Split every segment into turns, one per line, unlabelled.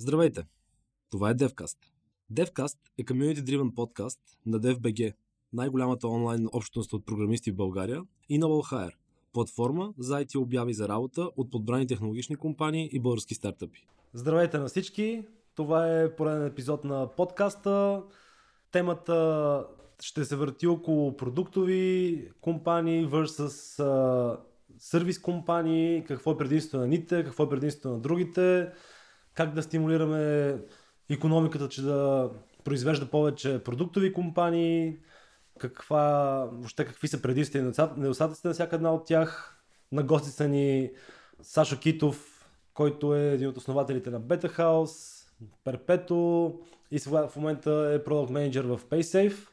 Здравейте! Това е DevCast. DevCast е community-driven подкаст на DevBG, най-голямата онлайн общност от програмисти в България, и на Wallhire, платформа за IT обяви за работа от подбрани технологични компании и български стартъпи.
Здравейте на всички! Това е пореден епизод на подкаста. Темата ще се върти около продуктови компании versus а, сервис компании, какво е предимството на ните, какво е предимството на другите, как да стимулираме економиката, че да произвежда повече продуктови компании, каква, въобще какви са предимствата и недостатъците на всяка една от тях. На гости са ни Сашо Китов, който е един от основателите на Beta House, Перпето и сега в момента е продукт менеджер в PaySafe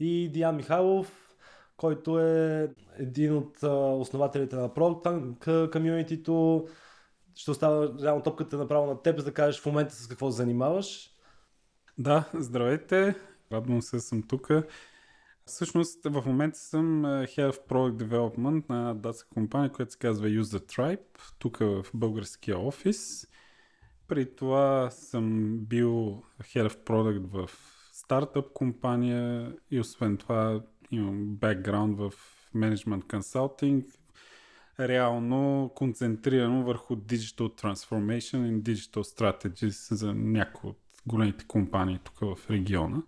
и Диан Михайлов, който е един от основателите на Product Community. Ще оставя реално топката направо на теб, за да кажеш в момента с какво занимаваш.
Да, здравейте. Радвам се, съм тук. Всъщност в момента съм Head of Product Development на датска компания, която се казва Use the Tribe, тук в българския офис. При това съм бил Head of Product в стартъп компания и освен това имам бекграунд в Management Consulting, реално концентрирано върху Digital Transformation и Digital Strategies за някои от големите компании тук в региона.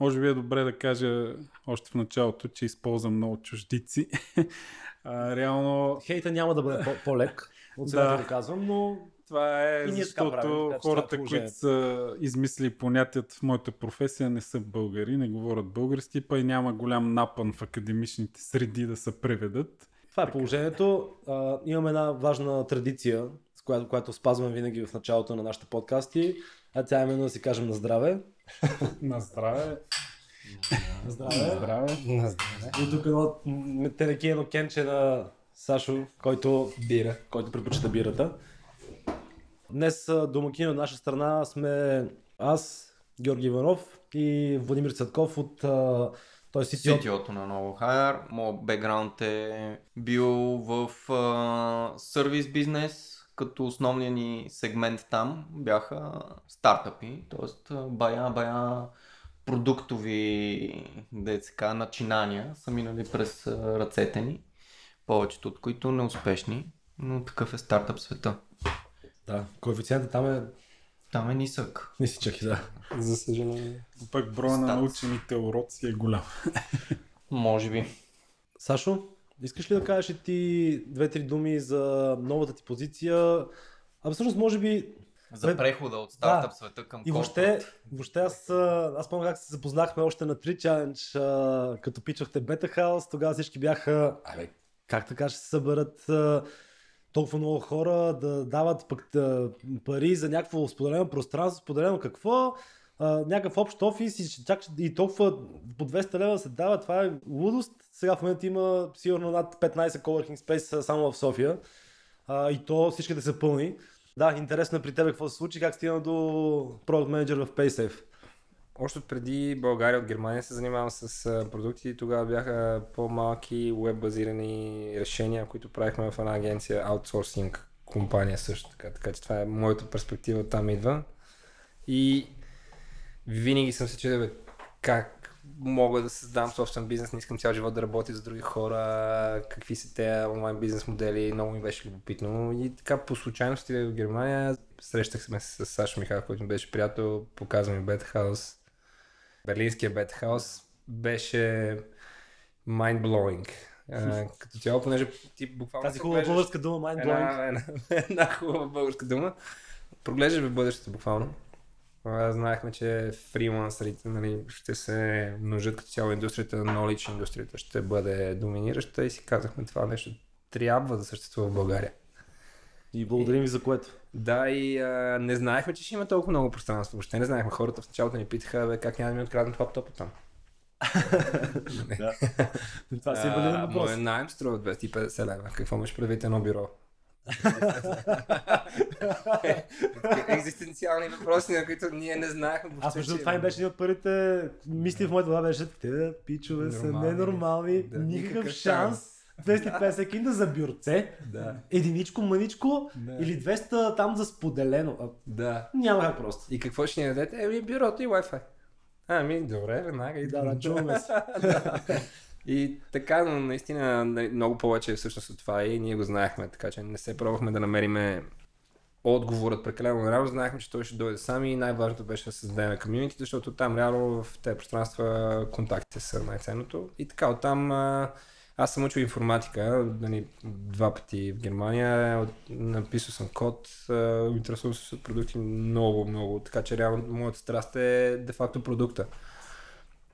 Може би е добре да кажа още в началото, че използвам много чуждици. а, реално...
Хейта няма да бъде по-лек, от сега да. да казвам, но
това е защото правим, така, хората, които са измислили понятият в моята професия не са българи, не говорят български, па и няма голям напън в академичните среди да се преведат.
Това е положението. А, имаме една важна традиция, с която, която спазваме винаги в началото на нашите подкасти. А тя е именно да си кажем на здраве.
на здраве.
На здраве. На здраве. На здраве. И тук едно тенекиено кенче на Сашо, който,
Бира.
който предпочита бирата. Днес домакин от наша страна сме аз, Георги Иванов и Владимир Цътков от
той е CTO. CTO-то на Novo Hire. Моят бекграунд е бил в сервис бизнес, като основният ни сегмент там бяха стартъпи, т.е. бая, бая продуктови ДЦК начинания са минали през ръцете ни, повечето от които неуспешни, но такъв е стартъп света.
Да, коефициентът там е
там е нисък.
Нисичък, да.
За съжаление. Пък броя на научените уроци е голям.
Може би.
Сашо, искаш ли да кажеш и ти две-три думи за новата ти позиция? А всъщност може би
за прехода от стартъп да. света към
И въобще, въобще аз, аз помня как се запознахме още на 3 Challenge, като пичахте Beta House, тогава всички бяха, абе, как така ще се съберат толкова много хора да дават пък пари за някакво споделено пространство, споделено какво, някакъв общ офис и, чак, и толкова по 200 лева се дава, това е лудост. Сега в момента има сигурно над 15 coworking space само в София и то всички да са пълни. Да, интересно е при теб какво се случи, как стигна до Product Manager в PaySafe
още преди България от Германия се занимавам с продукти. Тогава бяха по-малки веб-базирани решения, които правихме в една агенция аутсорсинг компания също така. Така че това е моята перспектива там идва. И винаги съм се чудил как мога да създам собствен бизнес, не искам цял живот да работя за други хора, какви са те онлайн бизнес модели, много ми беше любопитно. И така по случайност стигах в Германия, срещах се с Сашо Михайлов, който ми беше приятел, показва ми Бетхаус Берлинския Бетхаус беше mind-blowing. Uh, като цяло, понеже ти буквално...
Тази хубава българска дума, mind-blowing.
Една, една, една хубава българска дума. Проглеждаш в бъдещето буквално. Знаехме, че фрилансерите нали, ще се множат като цяло индустрията, knowledge индустрията ще бъде доминираща и си казахме това нещо трябва да съществува в България.
И благодарим ви за което.
Да, и а, не знаехме, че ще има толкова много пространство. Въобще не знаехме. Хората в началото ни питаха, бе, как няма да ми откраднат лаптопа там.
Това си е бъде въпрос.
Моят найем струва 250 лева. Какво имаш предвид едно бюро? Екзистенциални въпроси, на които ние не знаехме.
Аз между това и беше един от първите мисли в моята глава беше, те пичове са ненормални, да, никакъв шанс. Шанс 250 кинда за бюрце,
Да.
единичко, мъничко
Да.
или 200 там за споделено. А,
Да.
няма как просто.
И какво ще ни дадете? Еми, бюрото и Wi-Fi. Ами, добре, веднага и
Да, да, чуваме се.
И така, но наистина много повече е всъщност от това и ние го знаехме, така че не се пробвахме да намериме отговорът прекалено рано. Знаехме, че той ще дойде сам и най-важното беше да създадем комьюнити, защото там реално в тези пространства контактите са най-ценното. И така, оттам аз съм учил информатика, нали, два пъти в Германия, написал съм код, интересувам се от продукти много, много, така че реално моята страст е де-факто продукта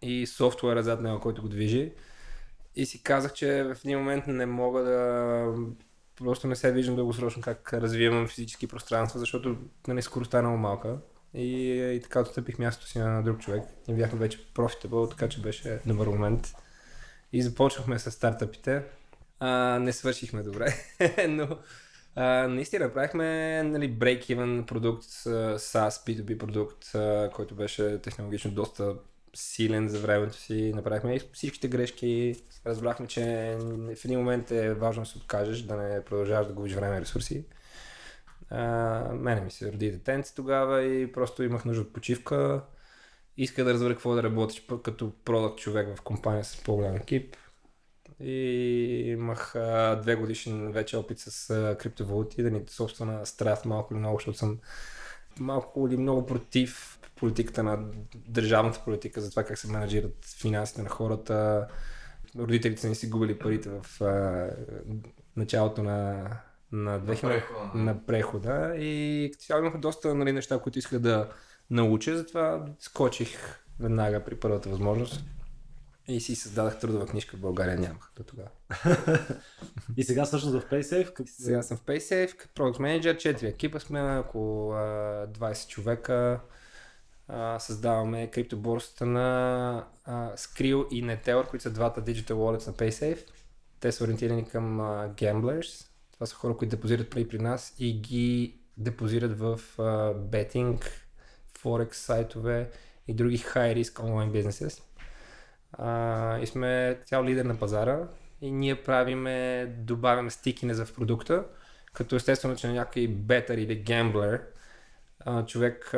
и софтуера зад него, който го движи. И си казах, че в един момент не мога да... Просто не се виждам дългосрочно как развивам физически пространства, защото нали, скоростта е много малка. И, и така отстъпих мястото си на друг човек. И бяхме вече profitable, така че беше добър момент. И започнахме с стартъпите. А, не свършихме добре, но а, наистина направихме нали, break-even продукт, SaaS B2B продукт, а, който беше технологично доста силен за времето си. Направихме всичките грешки. Разбрахме, че в един момент е важно да се откажеш, да не продължаваш да губиш време и ресурси. А, мене ми се роди детенце тогава и просто имах нужда от почивка. Исках да разбера какво да работиш като продакт човек в компания с по-голям екип. И имах а, две годишен вече опит с а, криптовалути, да ни собствена страст малко или много, защото съм малко или много против политиката на държавната политика, за това как се менеджират финансите на хората. Родителите ни си губили парите в а, началото на, на 2000
прехода.
на прехода и като цяло имах доста нали, неща, които исках да науча, затова скочих веднага при първата възможност и си създадах трудова книжка в България, нямах до тогава.
И сега всъщност в PaySafe.
Сега съм в PaySafe, като Product Manager, 4 екипа сме, около а, 20 човека. Създаваме криптоборсата на Skrill и Neteller, които са двата digital wallets на PaySafe. Те са ориентирани към gamblers. Това са хора, които депозират пари при нас и ги депозират в а, forex сайтове и други high risk онлайн бизнеси. И сме цял лидер на пазара и ние правиме, добавяме стикине за в продукта, като естествено, че на някой бетър или гемблер човек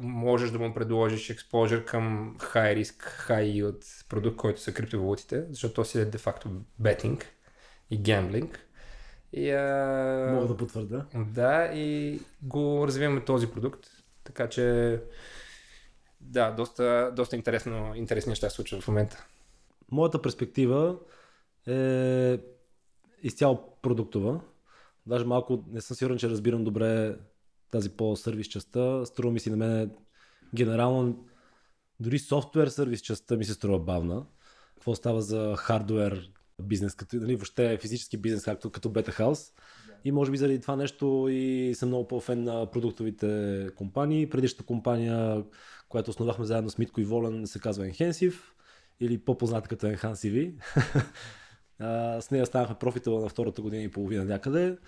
можеш да му предложиш exposure към high risk, high yield продукт, който са криптовалутите, защото то си е де-факто betting и gambling. И, а...
Мога да потвърда.
Да, и го развиваме този продукт. Така че да, доста, доста интересно, интересни неща се случват в момента.
Моята перспектива е изцяло продуктова. Даже малко не съм сигурен, че разбирам добре тази по-сервис частта. Струва ми си на мен генерално дори софтуер сервис частта ми се струва бавна. Какво става за хардуер бизнес, като, нали, въобще физически бизнес, както като Beta House. И може би заради това нещо и съм много по-фен на продуктовите компании. Предишната компания, която основахме заедно с Митко и Волен, се казва Enhensive или по-позната като Enhansive. С нея станахме профитъл на втората година и половина някъде.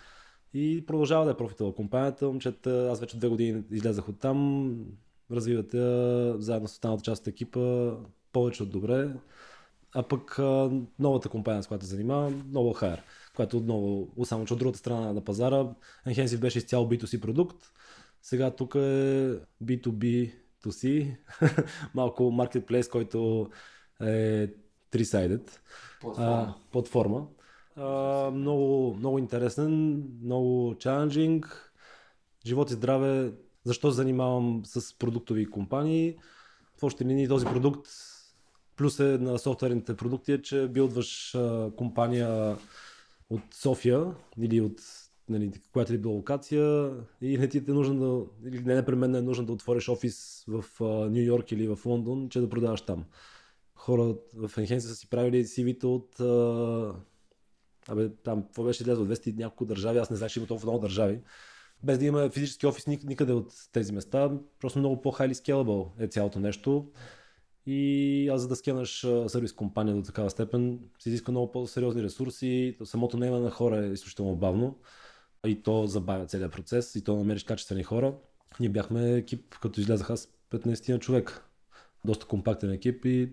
И продължава да е профитъл компанията. Момчета, аз вече две години излязах от там. Развивате заедно с останалата част от екипа повече от добре. А пък а, новата компания, с която се занимавам, Noble Hire, която отново, само че от другата страна на пазара, Enhensive беше изцяло B2C продукт. Сега тук е B2B to C, малко marketplace, който е three-sided а, платформа. А, много, много интересен, много чаленджинг. Живот и здраве. Защо се занимавам с продуктови компании? В общи линии този продукт плюс е на софтуерните продукти е, че билдваш а, компания от София или от нали, която и било локация и не ти е нужно да, или не непременно е нужно да отвориш офис в Нью Йорк или в Лондон, че да продаваш там хора в Enhance са си правили CV-та от а... Абе, там, какво беше излязло? 200 и няколко държави, аз не знаеш, че има толкова много държави. Без да има физически офис ник- никъде от тези места, просто много по-highly scalable е цялото нещо. И аз за да скенаш сервис компания до такава степен, се изисква много по-сериозни ресурси. Самото наема на хора е изключително бавно. И то забавя целият процес, и то намериш качествени хора. Ние бяхме екип, като излязах аз 15 човек. Доста компактен екип и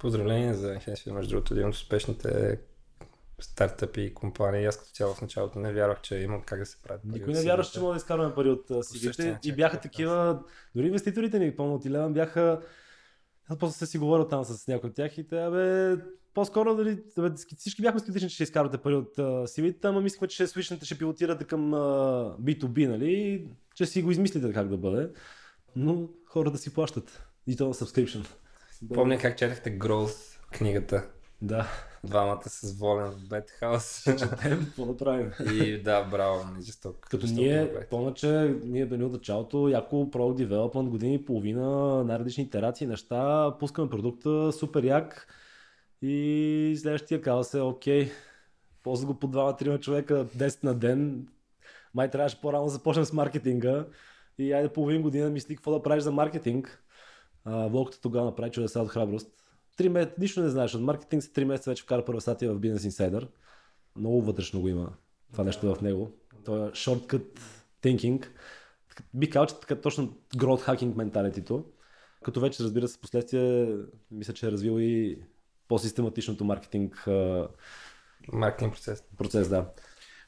Поздравления за Enhancement, между другото, един от успешните стартъпи и компании. Аз като цяло в началото не вярвах, че има как да се прави.
Никой не вярваше, че мога да изкарваме пари от cv И бяха такива, дори инвеститорите ни, по Леван, бяха аз после си говорил там с някои от тях и те, бе, по-скоро дали, бе, всички бяхме скептични, че ще изкарвате пари от cv ама мислихме, че ще свичнете, ще пилотирате към uh, B2B, нали, че си го измислите как да бъде. Но хората си плащат. И то на subscription.
Помня как четахте Growth книгата.
Да.
Двамата с Волен в Бетхаус.
Четем, какво да правим.
И да, браво, не жесток.
Като ние, помня, ние бе от началото, яко Product Development, години и половина, най-различни итерации, неща, пускаме продукта, супер як и следващия казва се, окей, ползва го по 2-3 човека 10 на ден, май трябваше по-рано да започнем с маркетинга и айде половин година мисли какво да правиш за маркетинг. Волката тогава направи чудеса от храброст 3 месеца, нищо не знаеш от маркетинг, за 3 месеца вече вкара първа статия в Business Insider. Много вътрешно го има това нещо в него. То е shortcut thinking. Би казал, че така точно growth hacking менталитето. Като вече разбира се, последствие мисля, че е развил и по-систематичното маркетинг
маркетинг процес.
Процес, да.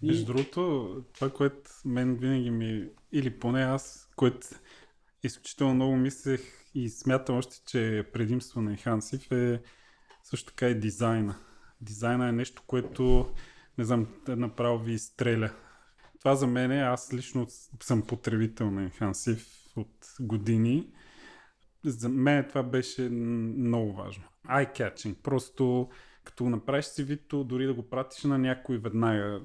Между другото, това, което мен винаги ми, или поне аз, което изключително много мислех и смятам още, че предимство на Enhansive е също така и дизайна. Дизайна е нещо, което не знам, направо ви изстреля. Това за мен е, аз лично съм потребител на Enhansive от години. За мен това беше много важно. Eye-catching. Просто като направиш си вито, дори да го пратиш на някой веднага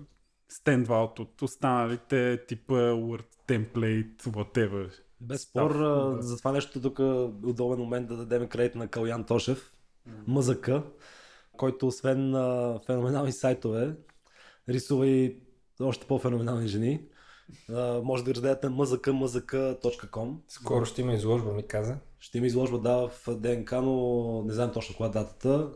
стендваут от останалите типа Word template, whatever.
Без спор, да. за това нещо тук е удобен момент да дадем кредит на Калян Тошев, МЗК, който освен на феноменални сайтове, рисува и още по-феноменални жени. Може да разгледате mzk.mzk.com
Скоро ще има изложба, ми каза.
Ще има изложба, да, в ДНК, но не знам точно коя е датата.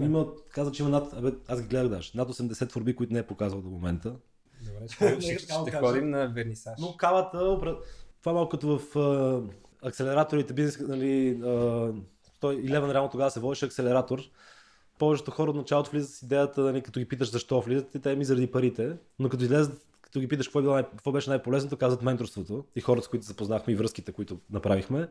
Има, каза, че има над, абе, аз ги гледах даже, над 80 творби, които не е показал до момента.
Добре, ще, ще, ще ходим на вернисаж.
Но кавата, това малко като в а, акселераторите, бизнес, нали, а, той 11 реално тогава се водеше акселератор. Повечето хора от началото влизат с идеята, нали, като ги питаш защо влизат, те ми заради парите, но като излезат като ги питаш какво, е било, какво беше най-полезното, казват менторството и хората, с които запознахме и връзките, които направихме.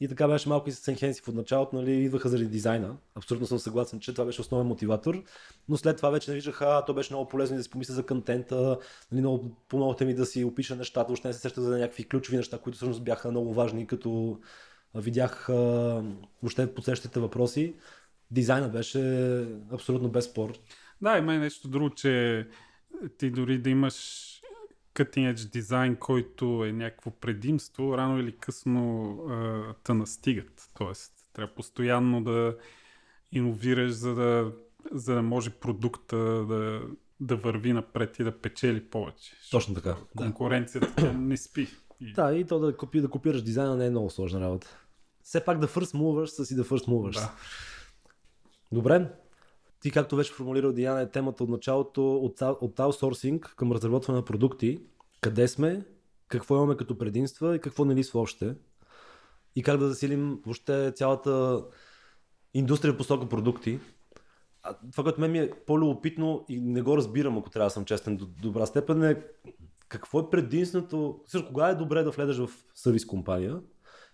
И така беше малко и с Enhensif от началото, нали, идваха заради дизайна. Абсолютно съм съгласен, че това беше основен мотиватор. Но след това вече виждах, а, то беше много полезно да си помисля за контента, нали, много помогнахте ми да си опиша нещата, въобще не се сеща за някакви ключови неща, които всъщност бяха много важни, като видях а, въобще подсещате въпроси. Дизайна беше абсолютно без спор.
Да, има и нещо друго, че ти дори да имаш cutting edge дизайн, който е някакво предимство, рано или късно а, те настигат. Тоест, трябва постоянно да иновираш, за да, за да може продукта да, да върви напред и да печели повече.
Точно така.
Конкуренцията да. не спи.
Да, и то да, копи, да копираш дизайна не е много сложна работа. Все пак да first movers са си да first movers. Да. Добре, ти, както вече формулирал Диана, е темата от началото от, от аутсорсинг към разработване на продукти. Къде сме, какво имаме като предимства и какво не лисва още. И как да засилим въобще цялата индустрия по стока продукти. А това, което мен ми е по-любопитно и не го разбирам, ако трябва да съм честен до добра степен, е какво е предимството, също кога е добре да влезеш в сервис компания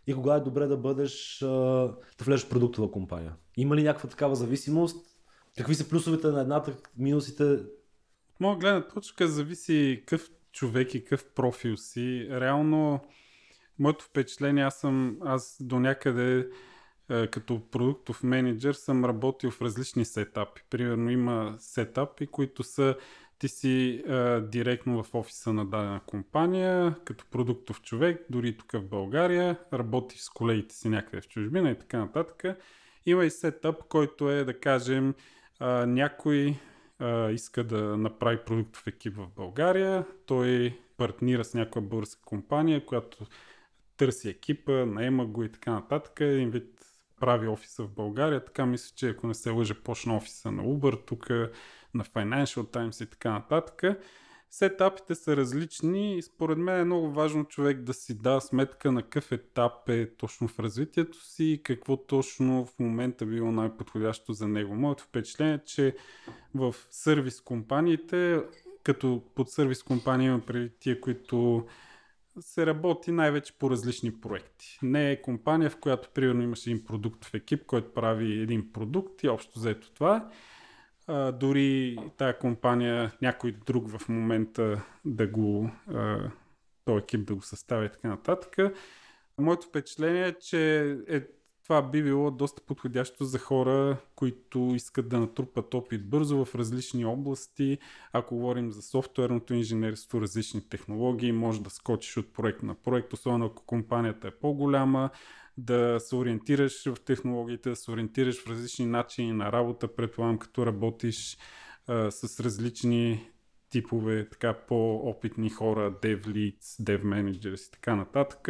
и кога е добре да бъдеш, да влезеш в продуктова компания. Има ли някаква такава зависимост Какви са плюсовете на едната, минусите?
Моя гледна точка зависи какъв човек и какъв профил си. Реално, моето впечатление, аз съм, аз до някъде е, като продуктов менеджер съм работил в различни сетапи. Примерно има сетапи, които са ти си е, директно в офиса на дадена компания, като продуктов човек, дори тук в България, работиш с колегите си някъде в чужбина и така нататък. Има и сетап, който е, да кажем, а, някой а, иска да направи продуктов екип в България, той партнира с някоя българска компания, която търси екипа, наема го и така нататък. Един вид прави офиса в България. Така мисля, че ако не се лъжа, почна офиса на Uber, тук на Financial Times и така нататък. Сетапите са различни и според мен е много важно човек да си дава сметка на какъв етап е точно в развитието си и какво точно в момента било най-подходящо за него. Моето впечатление е, че в сервис компаниите, като под сервис компания има преди тия, които се работи най-вече по различни проекти. Не е компания, в която примерно имаш един продуктов екип, който прави един продукт и общо взето това. Дори тая компания, някой друг в момента да го, а, този екип да го съставя и така нататък. Моето впечатление е, че е това би било доста подходящо за хора, които искат да натрупат опит бързо в различни области. Ако говорим за софтуерното инженерство, различни технологии, може да скочиш от проект на проект, особено ако компанията е по-голяма, да се ориентираш в технологиите, да се ориентираш в различни начини на работа, предполагам, като работиш а, с различни типове, така по-опитни хора, dev leads, dev managers и така нататък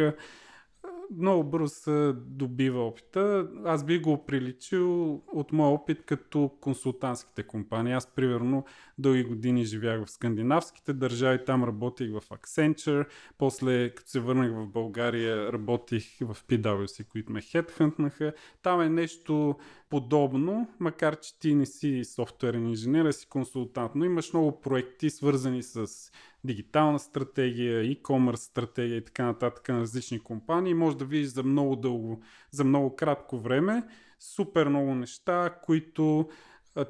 много бързо се добива опита. Аз би го приличил от моя опит като консултантските компании. Аз, примерно, дълги години живях в скандинавските държави, там работих в Accenture, после като се върнах в България, работих в PwC, които ме хедхънтнаха. Там е нещо подобно, макар че ти не си софтуерен инженер, а си консултант, но имаш много проекти свързани с дигитална стратегия, e-commerce стратегия и така нататък на различни компании. Може да видиш за много дълго, за много кратко време супер много неща, които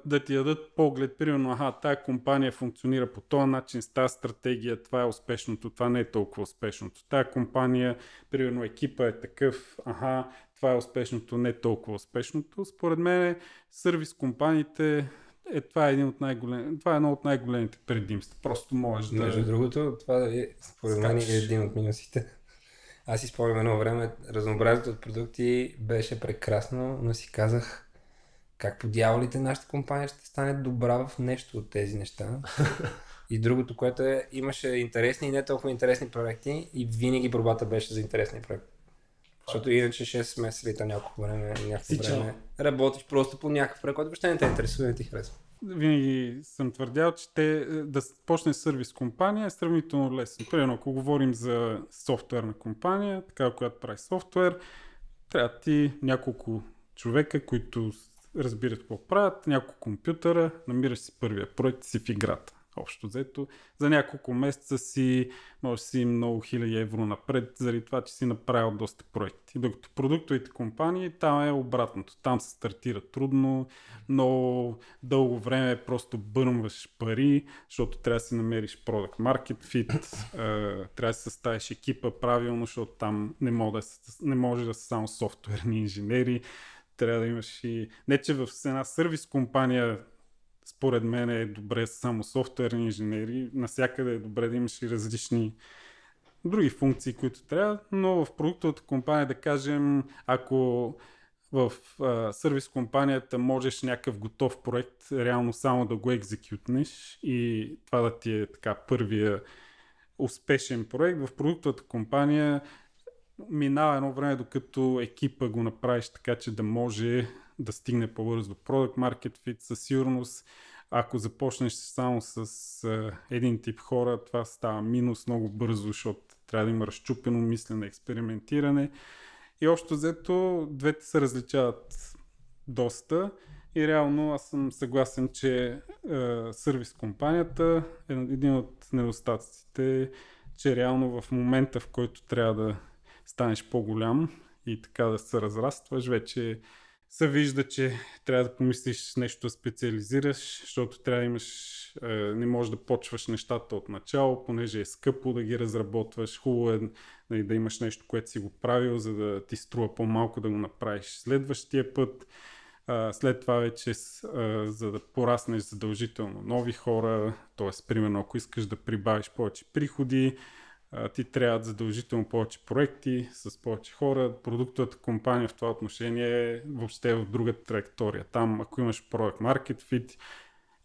да ти дадат поглед, примерно, аха, тая компания функционира по този начин, с тази стратегия, това е успешното, това не е толкова успешното. Тая компания, примерно, екипа е такъв, аха, това е успешното, не е толкова успешното. Според мен, сервис компаниите е, това е един от най-голем, това е едно от най-големите предимства. Просто можеш
да... Между другото, това е, според мен е един от минусите. Аз си спомням едно време, разнообразието от продукти беше прекрасно, но си казах как по дяволите нашата компания ще стане добра в нещо от тези неща. И другото, което е, имаше интересни и не толкова интересни проекти и винаги борбата беше за интересни проекти. Защото иначе 6 месеца или няколко време, някакво време работиш просто по някакъв проект, който въобще не те интересува, не ти харесва.
Винаги съм твърдял, че те, да почне сервис компания е сравнително лесно. Примерно, ако говорим за софтуерна компания, така която прави софтуер, трябва ти няколко човека, които разбират какво правят, няколко компютъра, намираш си първия проект си в играта. Общо взето, за няколко месеца си може си много хиляди евро напред, заради това, че си направил доста проекти. Докато продуктовите компании, там е обратното. Там се стартира трудно, но дълго време просто бърмваш пари, защото трябва да си намериш product market fit, трябва да си съставиш екипа правилно, защото там не може да, не може да са само софтуерни инженери, трябва да имаш и... Не, че в една сервис компания според мен е добре само софтуерни инженери. Насякъде е добре да имаш и различни други функции, които трябва, но в продуктовата компания, да кажем, ако в а, сервис компанията можеш някакъв готов проект реално само да го екзекютнеш и това да ти е така първия успешен проект. В продуктовата компания минава едно време, докато екипа го направиш така, че да може да стигне по-бързо Product Market Fit. Със сигурност, ако започнеш само с а, един тип хора, това става минус много бързо, защото трябва да има разчупено мислене, експериментиране. И общо взето, двете се различават доста. И реално аз съм съгласен, че е, сервис компанията е един от недостатъците, че реално в момента, в който трябва да станеш по-голям и така да се разрастваш, вече се вижда, че трябва да помислиш нещо да специализираш, защото трябва да имаш, е, не можеш да почваш нещата от начало, понеже е скъпо да ги разработваш. Хубаво е нали, да имаш нещо, което си го правил, за да ти струва по-малко да го направиш следващия път. След това вече, за да пораснеш задължително нови хора, т.е. примерно ако искаш да прибавиш повече приходи, ти трябва задължително повече проекти с повече хора. Продуктовата компания в това отношение е въобще в друга траектория. Там, ако имаш Product Market Fit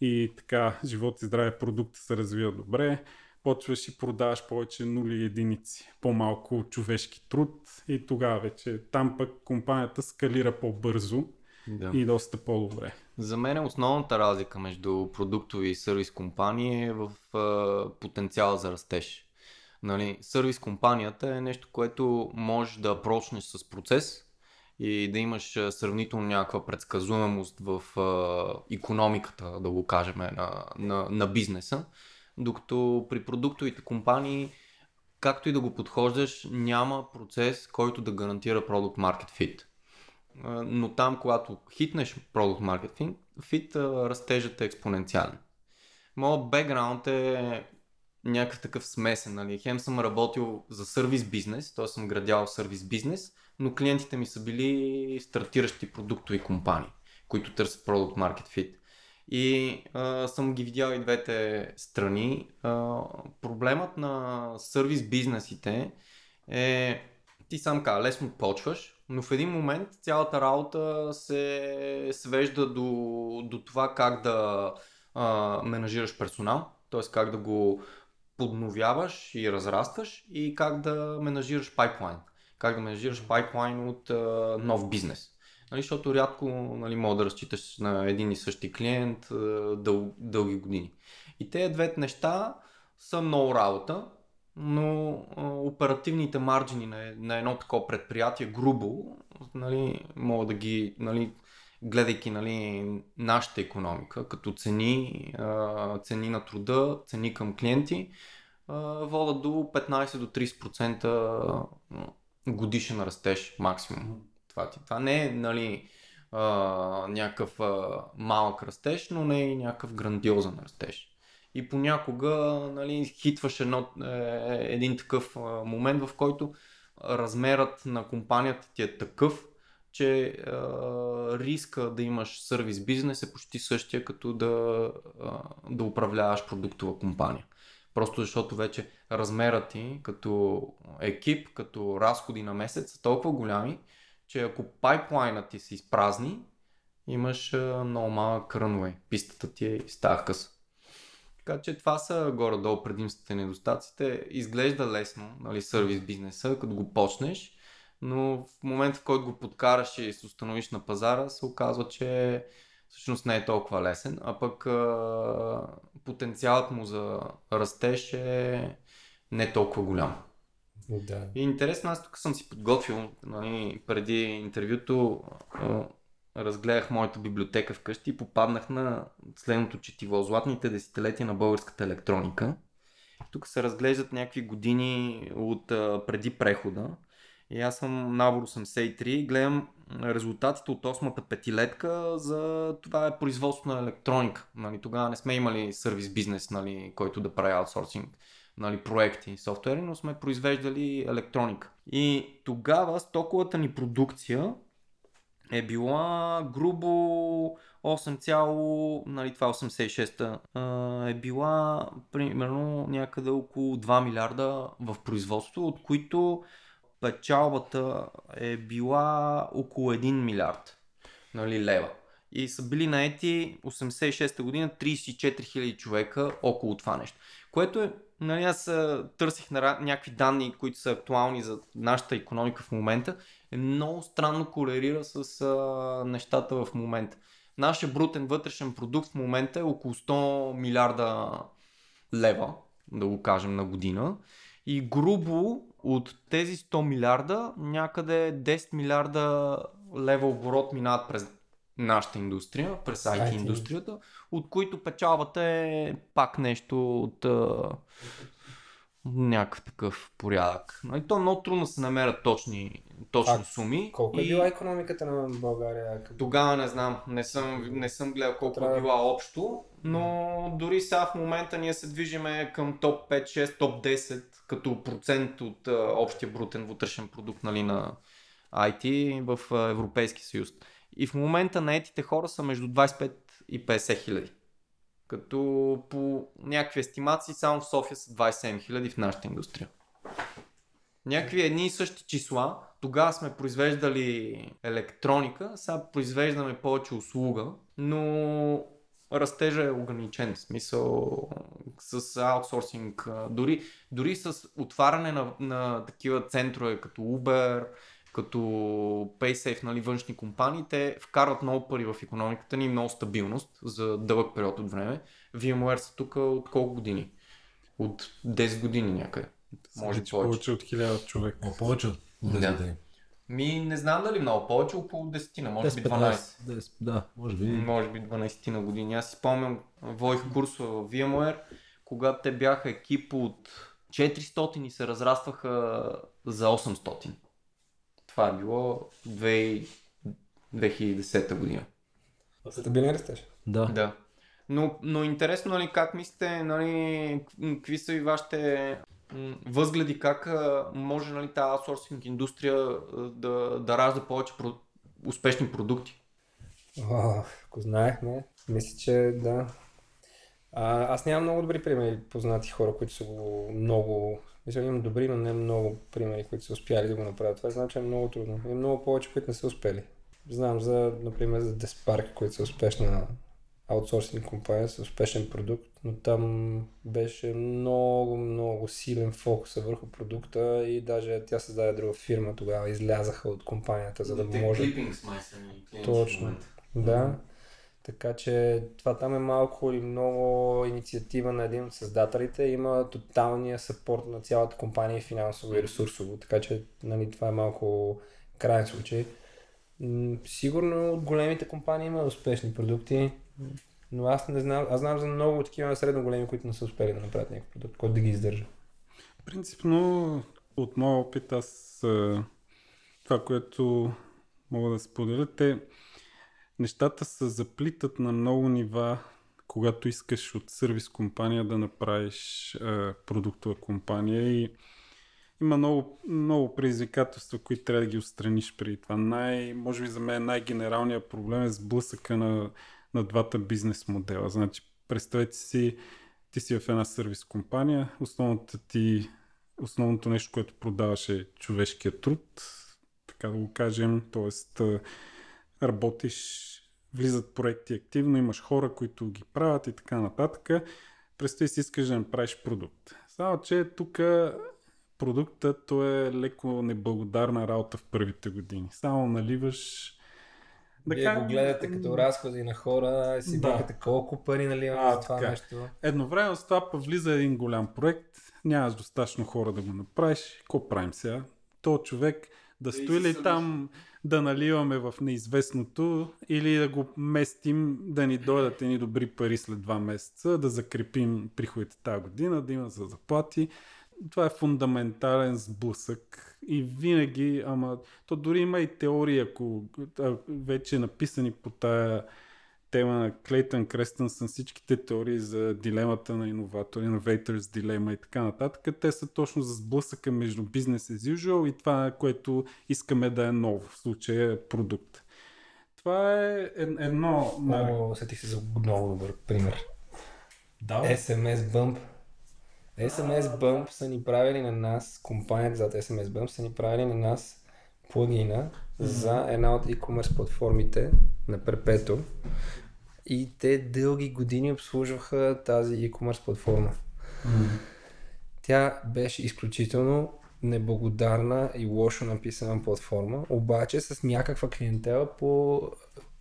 и така живот и здраве продукта се развива добре, почваш и продаваш повече нули единици, по-малко човешки труд и тогава вече там пък компанията скалира по-бързо да. и доста по-добре.
За мен основната разлика между продуктови и сервис компании е в а, потенциал за растеж. Нали, сервис компанията е нещо, което можеш да прочнеш с процес и да имаш сравнително някаква предсказуемост в а, економиката, да го кажем, на, на, на бизнеса. Докато при продуктовите компании, както и да го подхождаш, няма процес, който да гарантира продукт Market Fit. Но там, когато хитнеш продукт Market Fit, растежът е експоненциален. Моят бекграунд е някакъв такъв смесен. Нали? Хем съм работил за сервис бизнес, т.е. съм градял сервис бизнес, но клиентите ми са били стартиращи продуктови компании, които търсят продукт Market Fit. И а, съм ги видял и двете страни. А, проблемът на сервис бизнесите е, ти сам каза, лесно почваш, но в един момент цялата работа се свежда до, до това как да а, менажираш персонал, т.е. как да го подновяваш и разрастваш и как да менажираш пайплайн. Как да менажираш пайплайн от а, нов бизнес. Нали, защото рядко нали, мога да разчиташ на един и същи клиент а, дъл, дълги години. И тези двете неща са много работа, но а, оперативните марджини на, на едно такова предприятие, грубо, нали, мога да ги, нали, гледайки нали, нашата економика, като цени, цени на труда, цени към клиенти, водят до 15 до 30% годишен растеж максимум. Това, това не е нали, някакъв малък растеж, но не е някакъв грандиозен растеж. И понякога нали, хитваш едно, е, един такъв момент, в който размерът на компанията ти е такъв, че а, риска да имаш сервис бизнес е почти същия като да, а, да управляваш продуктова компания. Просто защото вече размерът ти като екип, като разходи на месец са толкова голями, че ако пайплайнът ти се изпразни, имаш а, много малък рънвей. Пистата ти е става къса. Така че това са горе-долу предимствата и недостатъците. Изглежда лесно, нали, сервис бизнеса, като го почнеш, но в момента, в който го подкараш и се установиш на пазара, се оказва, че всъщност не е толкова лесен, а пък а, потенциалът му за растеж е не толкова голям.
Да.
И интересно, аз тук съм си подготвил, нали, преди интервюто а, разгледах моята библиотека вкъщи и попаднах на следното четиво Златните десетилетия на българската електроника. Тук се разглеждат някакви години от а, преди прехода. И аз съм набор 83 гледам резултатите от 8-та петилетка за това е производство на електроника. Нали, тогава не сме имали сервис бизнес, нали, който да прави аутсорсинг нали, проекти, софтуери, но сме произвеждали електроника. И тогава стоковата ни продукция е била грубо 8, нали, това 86-та, е била примерно някъде около 2 милиарда в производство, от които печалбата е била около 1 милиард нали, лева. И са били наети 86-та година 34 000 човека около това нещо. Което е, нали, аз търсих на някакви данни, които са актуални за нашата економика в момента, е много странно корелира с а, нещата в момента. Нашия брутен вътрешен продукт в момента е около 100 милиарда лева, да го кажем на година. И грубо от тези 100 милиарда, някъде 10 милиарда лева оборот минават през нашата индустрия, през IT индустрията, от които печалбата е пак нещо от някакъв такъв порядък. Нали, то много трудно се намерят точни, точни а, суми.
Колко е била економиката на България?
Тогава не знам, не съм, не съм гледал колко Трябва... е била общо, но дори сега в момента ние се движиме към топ 5, 6, топ 10 като процент от а, общия брутен вътрешен продукт нали, на IT в а, Европейски съюз. И в момента наетите хора са между 25 и 50 хиляди. Като по някакви естимации само в София са 27 хиляди в нашата индустрия. Някакви едни и същи числа. Тогава сме произвеждали електроника, сега произвеждаме повече услуга, но растежа е ограничен. В смисъл с аутсорсинг, дори, дори с отваряне на, на такива центрове като Uber, като PaySafe, нали, външни компании, те вкарват много пари в економиката ни, много стабилност за дълъг период от време. VMware са тук от колко години? От 10 години някъде. Може
повече. повече от 1000 човек.
О, повече от 10 да.
Ми не знам дали много повече, около 10 на, може 10, би 12.
10, да, може би.
Може би 12 на години. Аз си спомням, водих курсове в VMware, когато те бяха екип от 400 и се разрастваха за 800. Това е било 2010 година.
Стабилен растеж.
Да.
да. Но, но интересно, нали, как мислите, нали, какви са и вашите възгледи, как може нали, тази аутсорсинг индустрия да, да ражда повече про... успешни продукти?
О, ако знаехме, мисля, че да. А, аз нямам много добри примери, познати хора, които са го много... Мисля, имам добри, но не много примери, които са успяли да го направят. Това значи е много трудно. Има много повече, които не са успели. Знам за, например, за Despark, които са успешна аутсорсинг компания с успешен продукт, но там беше много, много силен фокус върху продукта и даже тя създаде друга фирма тогава, излязаха от компанията, за да може... Точно. Да. Така че това там е малко или много инициатива на един от създателите. Има тоталния съпорт на цялата компания финансово и ресурсово. Така че нали, това е малко крайен случай. Сигурно от големите компании има успешни продукти, но аз не знам, аз знам за много такива средно големи, които не са успели да направят някакъв продукт, който да ги издържа.
Принципно, от моя опит, аз това, което мога да споделя, те нещата се заплитат на много нива, когато искаш от сервис компания да направиш е, продуктова компания и има много, много предизвикателства, които трябва да ги отстраниш преди това. Най, може би за мен най-генералният проблем е сблъсъка на, на двата бизнес модела. Значи, представете си, ти си в една сервис компания, основната ти, основното нещо, което продаваш е човешкия труд, така да го кажем, т.е. работиш, влизат проекти активно, имаш хора, които ги правят и така нататък. Представи си искаш да направиш продукт. Само, че тук продуктът то е леко неблагодарна работа в първите години. Само наливаш
да Вие го гледате като разходи на хора, си да. викате колко пари наливаме за това така. нещо.
Едновременно с това влиза един голям проект, нямаш достатъчно хора да го направиш. Какво правим сега? То човек да стои ли там да наливаме в неизвестното или да го местим да ни дойдат едни добри пари след два месеца, да закрепим приходите тази година, да има за заплати това е фундаментален сблъсък и винаги, ама то дори има и теории, ако вече написани по тая тема на Клейтън Крестънсън, всичките теории за дилемата на иноватор, innovators дилема и така нататък, те са точно за сблъсъка между бизнес as usual и това, което искаме да е ново, в случая продукт. Това е едно...
О, сетих се за много добър пример. Да. SMS Bump SMS Bump са ни правили на нас, компанията зад SMS Bump са ни правили на нас плагина mm-hmm. за една от e-commerce платформите на Perpetual и те дълги години обслужваха тази e-commerce платформа. Mm-hmm. Тя беше изключително неблагодарна и лошо написана платформа, обаче с някаква клиентела по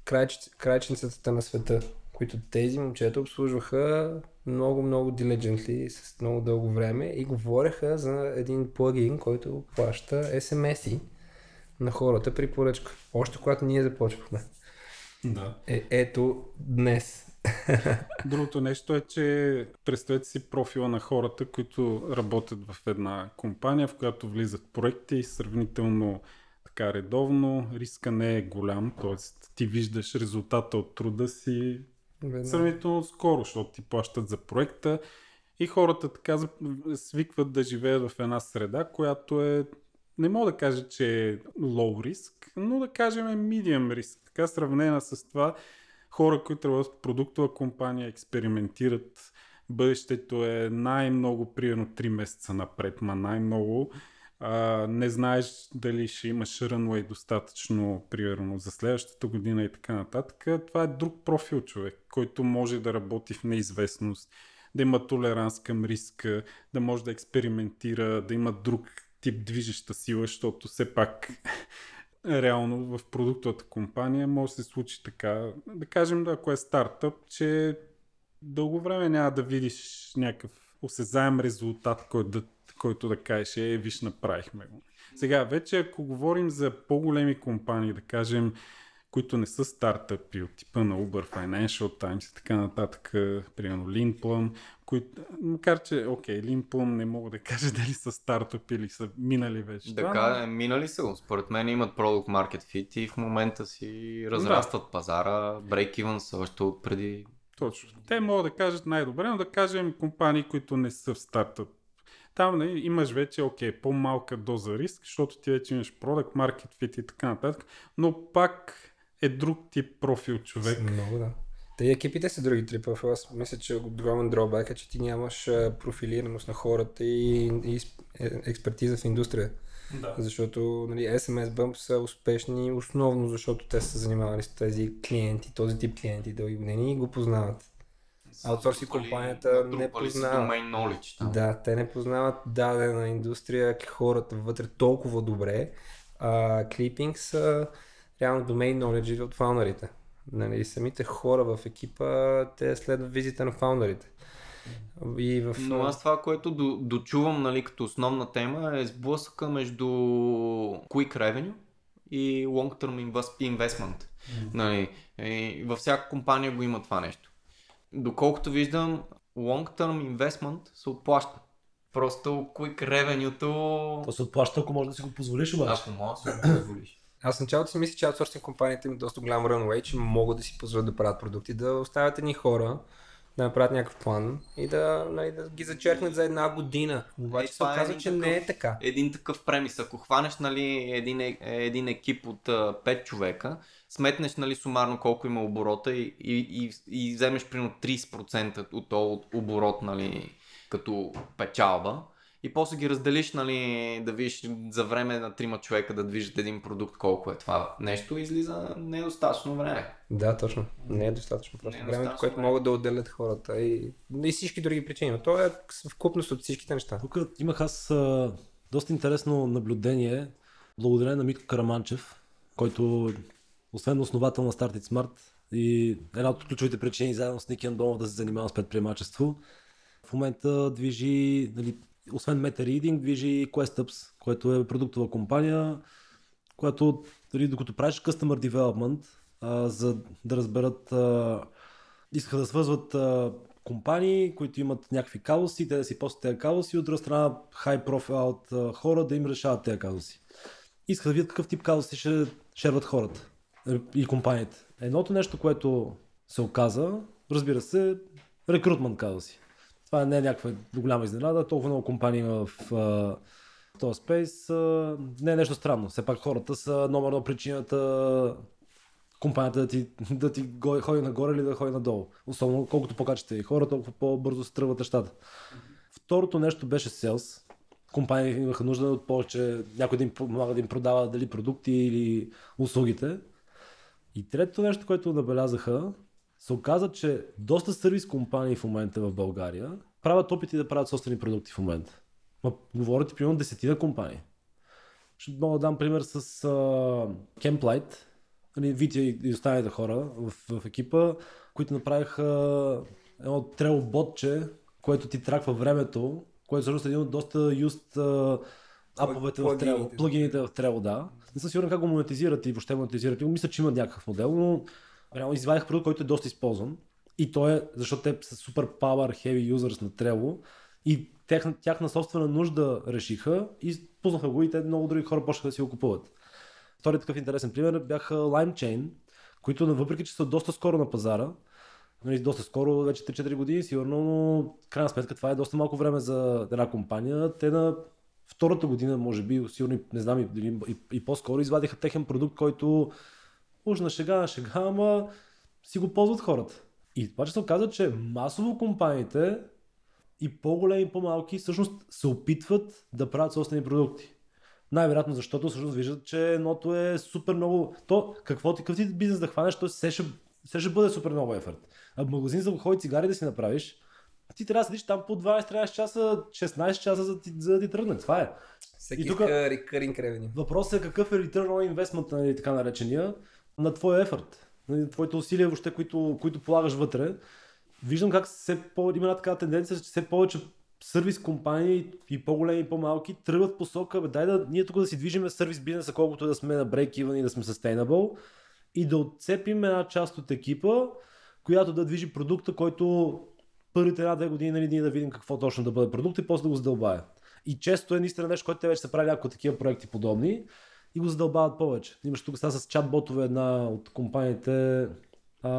крайч... крайчницата на света, които тези момчета обслужваха много, много diligently, с много дълго време и говореха за един плагин, който плаща SMS-и на хората при поръчка. Още когато ние започвахме.
Да.
Е, ето днес.
Другото нещо е, че представете си профила на хората, които работят в една компания, в която влизат проекти и сравнително така редовно, риска не е голям, т.е. ти виждаш резултата от труда си Сравнително скоро, защото ти плащат за проекта и хората така свикват да живеят в една среда, която е, не мога да кажа, че е low риск, но да кажем е medium риск. Така сравнена с това, хора, които работят в продуктова компания, експериментират, бъдещето е най-много, примерно 3 месеца напред, ма най-много а, не знаеш дали ще имаш runway достатъчно, примерно, за следващата година и така нататък. Това е друг профил човек, който може да работи в неизвестност, да има толеранс към риска, да може да експериментира, да има друг тип движеща сила, защото все пак реално в продуктовата компания може да се случи така, да кажем, ако е стартъп, че дълго време няма да видиш някакъв осезаем резултат, който да, който да кажеш, е, виж, направихме го. Сега, вече ако говорим за по-големи компании, да кажем, които не са стартъпи от типа на Uber, Financial Times и така нататък, примерно Leanplum, които, макар че, окей, Leanplum не мога да кажа дали са стартъпи или са минали вече.
Да, това, минали са. Според мен имат Product Market Fit и в момента си разрастват да. пазара, break-even са още от преди
точно. Те могат да кажат най-добре, но да кажем компании, които не са в стартъп. Там не, имаш вече, окей, по-малка доза риск, защото ти вече имаш product, market fit и така нататък, но пак е друг тип профил човек.
Много, да. Те екипите са други три профила. Аз мисля, че огромен дробак е, че ти нямаш профилираност на хората и, и е, експертиза в индустрия. Да. Защото нали, SMS Bump са успешни основно защото те са занимавали с тези клиенти, този тип клиенти дълги години и го познават. Аутсорси компанията не познава.
Knowledge,
да, те не познават дадена индустрия, хората вътре толкова добре. Клипинг са реално domain knowledge от фаундерите. Нали, самите хора в екипа, те следват визита на фаундерите.
И в... Но аз това, което до, дочувам нали, като основна тема е сблъсъка между quick revenue и long term investment. Mm. Нали, и във всяка компания го има това нещо. Доколкото виждам, long term investment се отплаща. Просто quick revenue-то...
То се отплаща, ако можеш да си го позволиш обаче.
Ако можеш да си го позволиш.
Аз началото си мисля, че аутсорсинг компаниите имат доста голям runway, че могат да си позволят да правят продукти, да оставят едни хора, да направят някакъв план и да, нали, да ги зачеркнат за една година. Обаче е, се оказва, е че такъв, не е така.
Един такъв премис. Ако хванеш нали, един, е, един екип от а, 5 човека, сметнеш нали, сумарно колко има оборота и, и, и, и вземеш примерно 30% от този оборот нали, като печалба, и после ги разделиш, нали, да видиш за време на трима човека да движат един продукт, колко е това нещо, излиза недостатъчно време.
Да, точно. Не е достатъчно просто. Не е Времето, което време. могат да отделят хората и, и всички други причини. Но то е в купност от всичките неща.
Тук имах аз а, доста интересно наблюдение, благодарение на Митко Караманчев, който освен основател на Start It Smart и една от ключовите причини заедно с Ники Андонов да се занимава с предприемачество, в момента движи нали, освен MetaReading, движи QuestUps, което е продуктова компания, която, дори докато правиш Customer Development, а, за да разберат, а, искаха да свързват а, компании, които имат някакви казуси, те да си постят тези казуси, от друга страна high profile хора да им решават тези казуси. Искаха да видят какъв тип казуси ще шерват хората и компаниите. Едното нещо, което се оказа, разбира се, рекрутмент казуси. Това не е някаква голяма изненада. Толкова много компании в, в този спейс. Не е нещо странно. Все пак хората са номер едно причината компанията да ти, да ти ходи нагоре или да ходи надолу. Особено колкото по-качествени хора, толкова по-бързо се тръгват нещата. Второто нещо беше селс. Компании имаха нужда от повече, някой да им помага да им продава дали продукти или услугите. И третото нещо, което набелязаха, се оказа, че доста сервис компании в момента в България правят опити да правят собствени продукти в момента. Ма, говорят и примерно десетина компании. Ще мога да дам пример с uh, Camplight, нали, Витя и останалите хора в, в екипа, които направиха едно трел ботче, което ти траква времето, което всъщност е един от доста юст uh, аповете в Трело, плагините в Трело, да. Не съм сигурен как го монетизират и въобще монетизират. Мисля, че има някакъв модел, но Реално извадих продукт, който е доста използван. И то е, защото те са супер power heavy users на Trello и тяхна, тяхна собствена нужда решиха и пуснаха го и те много други хора почнаха да си го купуват. Втори такъв интересен пример бяха LimeChain, които въпреки, че са доста скоро на пазара, нали, доста скоро, вече 3-4 години сигурно, но крайна сметка това е доста малко време за една компания. Те на втората година, може би, сигурно, не знам, и, и, и по-скоро извадиха техен продукт, който уж на шега, на шега, ама си го ползват хората. И това, че се оказа, че масово компаниите и по-големи и по-малки всъщност се опитват да правят собствени продукти. Най-вероятно, защото всъщност виждат, че едното е супер много... То, какво ти, какъв ти бизнес да хванеш, то се ще, се ще бъде супер много ефорт. А магазин за хой цигари да си направиш, ти трябва да седиш там по 12-13 часа, 16 часа, за, за да ти тръгне. Това е.
Всеки
И
иска recurring revenue.
Въпросът е какъв е return on investment, нали, така наречения, на твоя ефорт. Нали, твоите усилия въобще, които, които полагаш вътре. Виждам как все по, има такава тенденция, че все повече сервис компании и по-големи и по-малки тръгват посока, бе, дай да ние тук да си движиме сервис бизнеса, колкото да сме на break-even и да сме sustainable и да отцепим една част от екипа, която да движи продукта, който първите една-две години нали, ние да видим какво точно да бъде продукт и после да го задълбая. И често е наистина нещо, което те вече са правили няколко такива проекти подобни и го задълбават повече. Имаш тук сега с чат-ботове една от компаниите, а,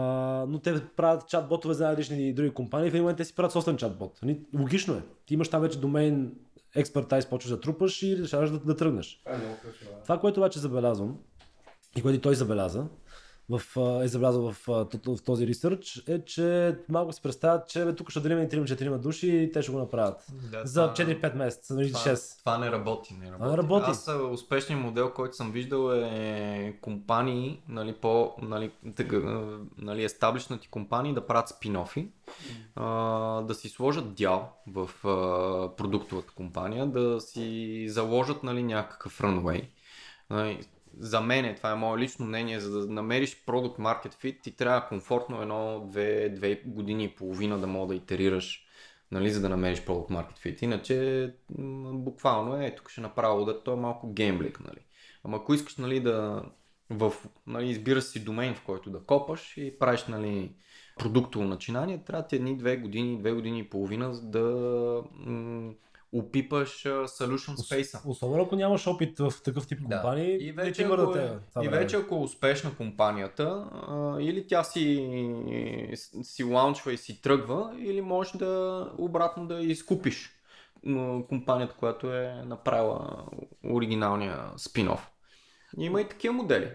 но те правят чат-ботове за различни други компании. В един момент те си правят собствен чат-бот. Нали? Логично е. Ти имаш там вече домейн експертайз, почваш да трупаш и решаваш да, да тръгнеш.
Това е.
Това, което обаче забелязвам и което той забеляза, в, е забелязал в, в този ресърч, е, че малко си представят, че бе, тук ще дарим 3-4 души и те ще го направят.
Да,
За
това-
4-5 месеца, нали,
Това,
6.
това не работи. Не работи.
не работи.
Аз успешният модел, който съм виждал е компании, нали, по, нали, тъга, нали, естаблишнати компании да правят спин-офи, а, да си сложат дял в а, продуктовата компания, да си заложат нали, някакъв runway. За мен, това е мое лично мнение, за да намериш продукт market fit, ти трябва комфортно едно, две, две години и половина да мога да итерираш нали, за да намериш продукт market fit. Иначе буквално е, тук ще направя да то е малко геймблик, нали. Ама ако искаш нали, да в, нали, избираш си домейн, в който да копаш и правиш нали, продуктово начинание, трябва ти едни две години, две години и половина да м- опипаш solution space
Особено ако нямаш опит в такъв тип компании,
и
не
вече,
ти
ако, е, и вече ако е успешна компанията, а, или тя си, си лаунчва и си тръгва, или можеш да обратно да изкупиш компанията, която е направила оригиналния спин-оф. Има и такива модели.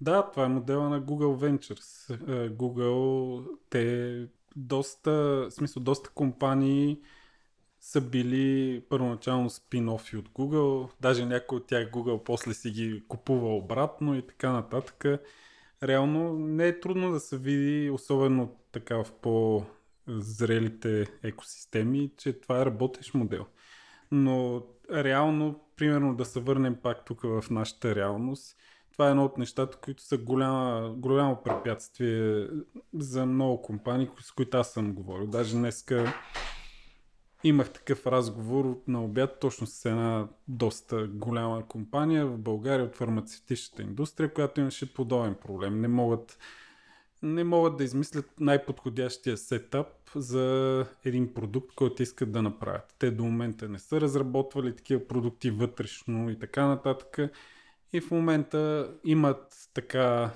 Да, това е модела на Google Ventures. Е, Google, те доста, в смисъл, доста компании са били първоначално спин-офи от Google, даже някои от тях Google после си ги купува обратно и така нататък. Реално не е трудно да се види, особено така в по-зрелите екосистеми, че това е работещ модел. Но реално, примерно да се върнем пак тук в нашата реалност, това е едно от нещата, които са голяма, голямо препятствие за много компании, с които аз съм говорил. Даже днеска имах такъв разговор на обяд точно с една доста голяма компания в България от фармацевтичната индустрия, която имаше подобен проблем. Не могат, не могат да измислят най-подходящия сетъп за един продукт, който искат да направят. Те до момента не са разработвали такива продукти вътрешно и така нататък. И в момента имат така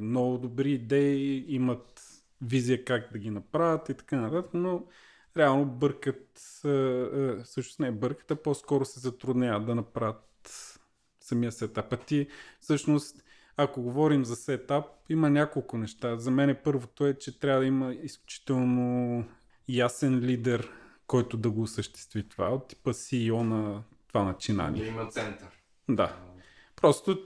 много добри идеи, имат визия как да ги направят и така нататък, но реално бъркат, всъщност не бъркат, а по-скоро се затрудняват да направят самия сетап. А ти всъщност, ако говорим за сетап, има няколко неща. За мен първото е, че трябва да има изключително ясен лидер, който да го осъществи това, от типа CEO на това начинание.
Да има център.
Да. Просто,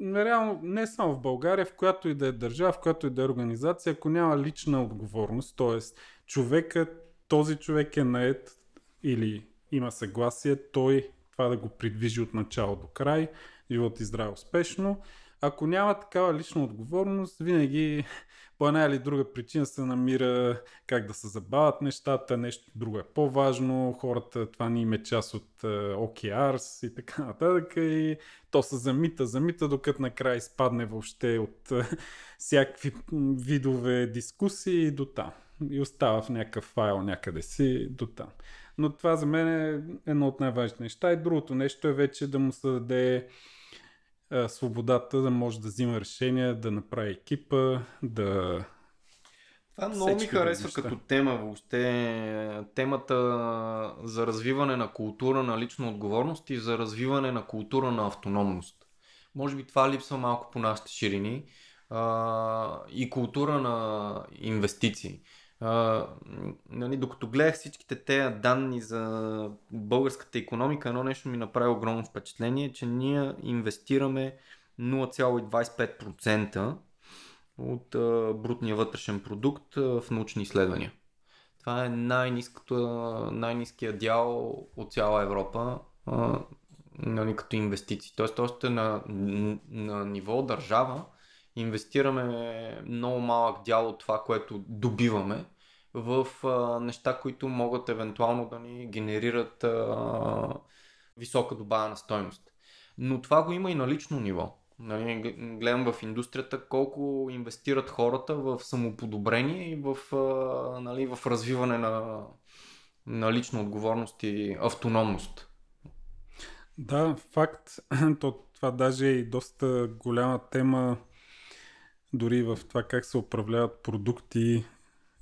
реално, не само в България, в която и да е държава, в която и да е организация, ако няма лична отговорност, т.е. човекът, този човек е наед или има съгласие, той това да го придвижи от начало до край, живот и здраве успешно. Ако няма такава лична отговорност, винаги по една или друга причина се намира как да се забавят нещата, нещо друго е по-важно, хората, това ни им е част от е, OKRs и така нататък и то се замита, замита, докато накрая изпадне въобще от е, всякакви видове дискусии до там. И остава в някакъв файл някъде си до там. Но това за мен е едно от най-важните неща. И другото нещо е вече да му се даде свободата да може да взима решения, да направи екипа, да...
Това много ми харесва
неща.
като тема въобще. Темата за развиване на култура на лична отговорност и за развиване на култура на автономност. Може би това липсва малко по нашите ширини. А, и култура на инвестиции. Нали, докато гледах всичките тези данни за българската економика, едно нещо ми направи огромно впечатление, че ние инвестираме 0,25% от а, брутния вътрешен продукт а, в научни изследвания. Това е най-низкият дял от цяла Европа а, нали, като инвестиции. Тоест, още на, на ниво държава инвестираме много малък дял от това, което добиваме в а, неща, които могат евентуално да ни генерират а, висока добавена стойност. Но това го има и на лично ниво. Нали, гледам в индустрията колко инвестират хората в самоподобрение и в, а, нали, в развиване на, на лична отговорност и автономност.
Да, факт. То, това даже е и доста голяма тема дори в това как се управляват продукти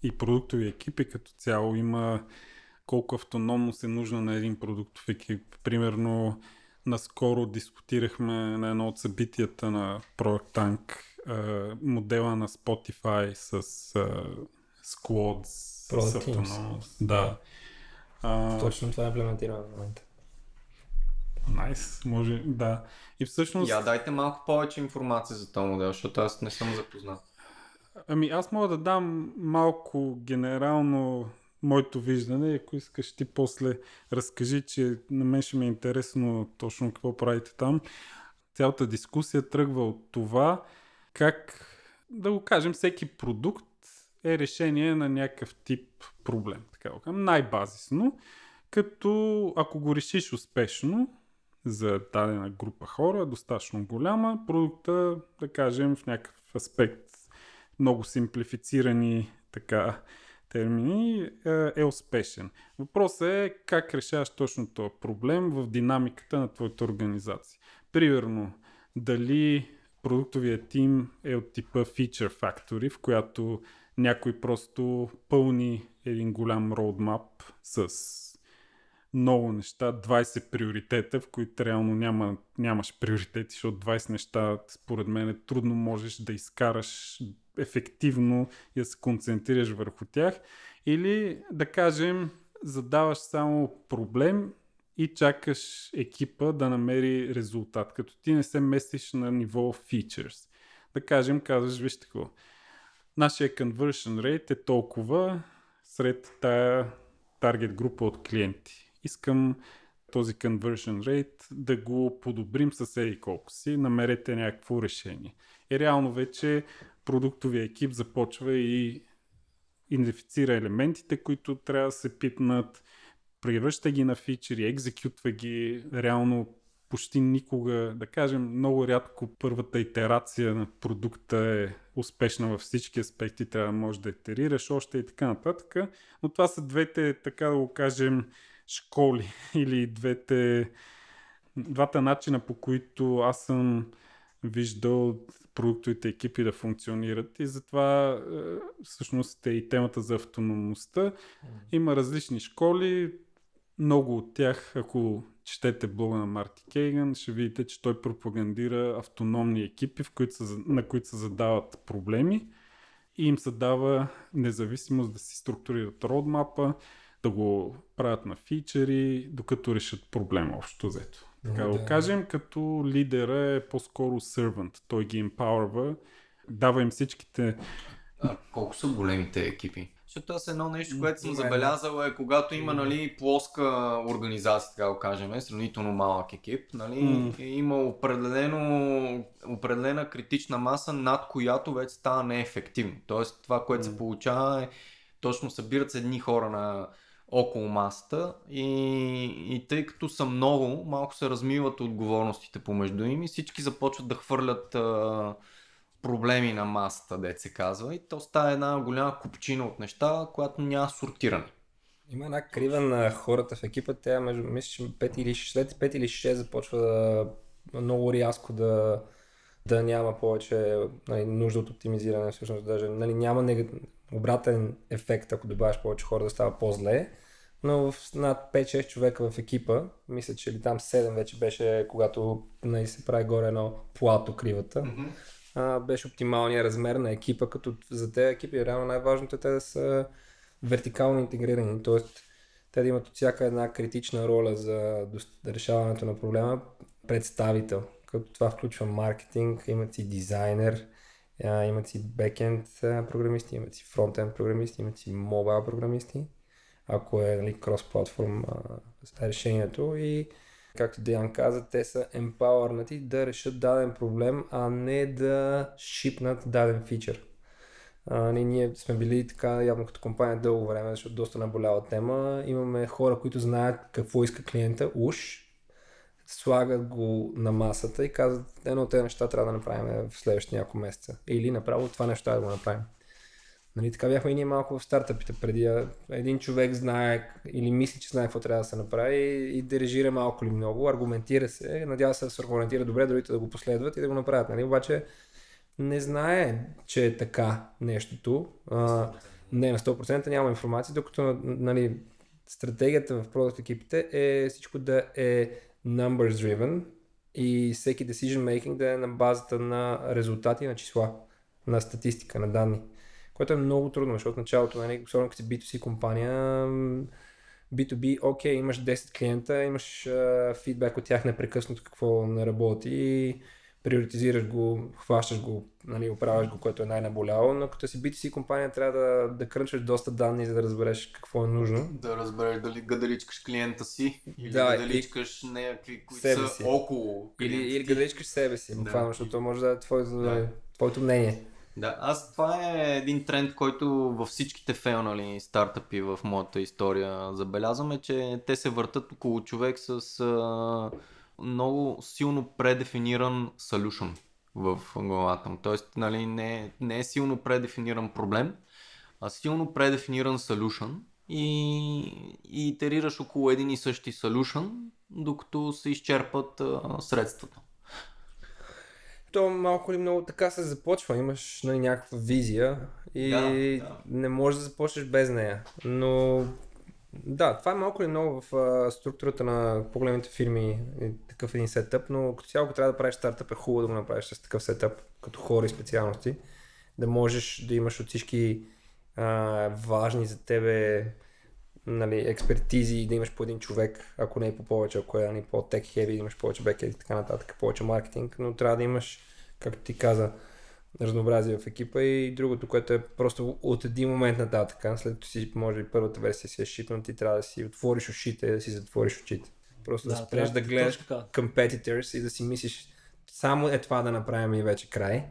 и продуктови екипи като цяло. Има колко автономност е нужна на един продуктов екип. Примерно, наскоро дискутирахме на едно от събитията на Project Tank модела на Spotify с Squads, с автономност. Да.
А, Точно това е имплементирано в момента.
Найс, nice. може, да. И всъщност...
Я дайте малко повече информация за този модел, защото аз не съм запознат.
Ами аз мога да дам малко генерално моето виждане. Ако искаш ти после разкажи, че на мен ще ми е интересно точно какво правите там. Цялата дискусия тръгва от това как, да го кажем, всеки продукт е решение на някакъв тип проблем. Така го кажем, най-базисно. Като ако го решиш успешно, за дадена група хора, достатъчно голяма, продукта, да кажем, в някакъв аспект много симплифицирани така термини, е, е успешен. Въпросът е как решаваш точно този проблем в динамиката на твоята организация. Примерно, дали продуктовия тим е от типа Feature Factory, в която някой просто пълни един голям roadmap с много неща, 20 приоритета, в които реално няма, нямаш приоритети, защото 20 неща, според мен, е трудно можеш да изкараш ефективно и да се концентрираш върху тях. Или, да кажем, задаваш само проблем и чакаш екипа да намери резултат, като ти не се местиш на ниво features. Да кажем, казваш, вижте какво, нашия conversion rate е толкова сред тая таргет група от клиенти искам този conversion rate да го подобрим с еди колко си, намерете някакво решение. И реално вече продуктовия екип започва и идентифицира елементите, които трябва да се пипнат, превръща ги на фичери, екзекютва ги, реално почти никога, да кажем, много рядко първата итерация на продукта е успешна във всички аспекти, трябва да можеш да итерираш още и така нататък. Но това са двете, така да го кажем, школи или двете, двата начина по които аз съм виждал продуктовите екипи да функционират. И затова е, всъщност е и темата за автономността. Има различни школи, много от тях, ако четете блога на Марти Кейган, ще видите, че той пропагандира автономни екипи, в които са, на които се задават проблеми. И им се дава независимост да си структурират родмапа, да го правят на фичери, докато решат проблема общо взето. Така да, да кажем, като лидера е по-скоро servant. Той ги емпауърва, дава им всичките...
А, колко са големите екипи? Защото аз едно нещо, което съм забелязал е, когато има нали, плоска организация, така го кажем, сравнително малък екип, нали, mm. има определено, определена критична маса, над която вече става неефективно. Тоест това, което mm. се получава е точно събират се едни хора на около масата и, и тъй като са много, малко се размиват отговорностите помежду им и всички започват да хвърлят а, проблеми на масата, де се казва и то става една голяма купчина от неща, която няма сортиране.
Има една крива на хората в екипа, тя между, мисля, че 5 или 6, след 5 или 6 започва да много рязко да, да няма повече нали, нужда от оптимизиране, всъщност даже нали, няма нег обратен ефект, ако добавяш повече хора да става по-зле, но в над 5-6 човека в екипа, мисля, че или там 7 вече беше, когато нали, се прави горе едно плато кривата, mm-hmm. а, беше оптималният размер на екипа, като за тези екипи реално най-важното е те да са вертикално интегрирани, т.е. те да имат от всяка една критична роля за решаването на проблема представител, като това включва маркетинг, имат си дизайнер, имат си бекенд програмисти, имат си фронтенд програмисти, имат си мобайл програмисти. ако е нали, крос-платформ решението и както Диан каза, те са емпауърнати да решат даден проблем, а не да шипнат даден фичър. А, ние, ние сме били така явно като компания дълго време, защото доста наболява тема. Имаме хора, които знаят какво иска клиента, уж, слагат го на масата и казват, едно от тези неща трябва да направим в следващите няколко месеца. Или направо това нещо трябва да го направим. Нали, така бяхме и ние малко в стартъпите преди. Един човек знае или мисли, че знае какво трябва да се направи и дирижира малко или много, аргументира се, надява се да се аргументира добре, другите да го последват и да го направят. Нали? Обаче не знае, че е така нещото. А, не, на 100% няма информация, докато нали, стратегията в продукт екипите е всичко да е numbers driven и всеки decision making да е на базата на резултати, на числа, на статистика, на данни. Което е много трудно, защото в началото, нали, особено като си B2C компания, B2B, окей, okay, имаш 10 клиента, имаш фидбек от тях непрекъснато какво не работи, приоритизираш го, хващаш го, нали, оправяш го, което е най-наболяло, но като си B2C компания трябва да, да крънчваш доста данни, за да разбереш какво е нужно.
Да разбереш дали гадаличкаш клиента си или да, гадаличкаш и... някакви, които са си. около
клиента Или, или гадаличкаш себе си, буквално, да. защото може да е твоето, да. твоето мнение.
Да, аз това е един тренд, който във всичките фейлнали стартъпи в моята история забелязваме, че те се въртат около човек с а, много силно предефиниран solution в главата му. Тоест, нали, не, не е силно предефиниран проблем, а силно предефиниран solution и, и итерираш около един и същи solution, докато се изчерпат а, средствата
то малко ли много така се започва. Имаш нали, някаква визия и да, да. не можеш да започнеш без нея. Но да, това е малко ли много в а, структурата на по-големите фирми и такъв един сетъп, но като цяло, трябва да правиш стартъп, е хубаво да го направиш с такъв сетъп, като хора и специалности, да можеш да имаш от всички а, важни за тебе нали, експертизи да имаш по един човек, ако не е по повече, ако е нали, по-тек да имаш повече бекет и така нататък, повече маркетинг, но трябва да имаш, както ти каза, разнообразие в екипа и другото, което е просто от един момент нататък, след като си, може би първата версия си е шипнат, ти трябва да си отвориш ушите, да си затвориш очите. Просто да, да спреш да гледаш competitors и да си мислиш само е това да направим и вече край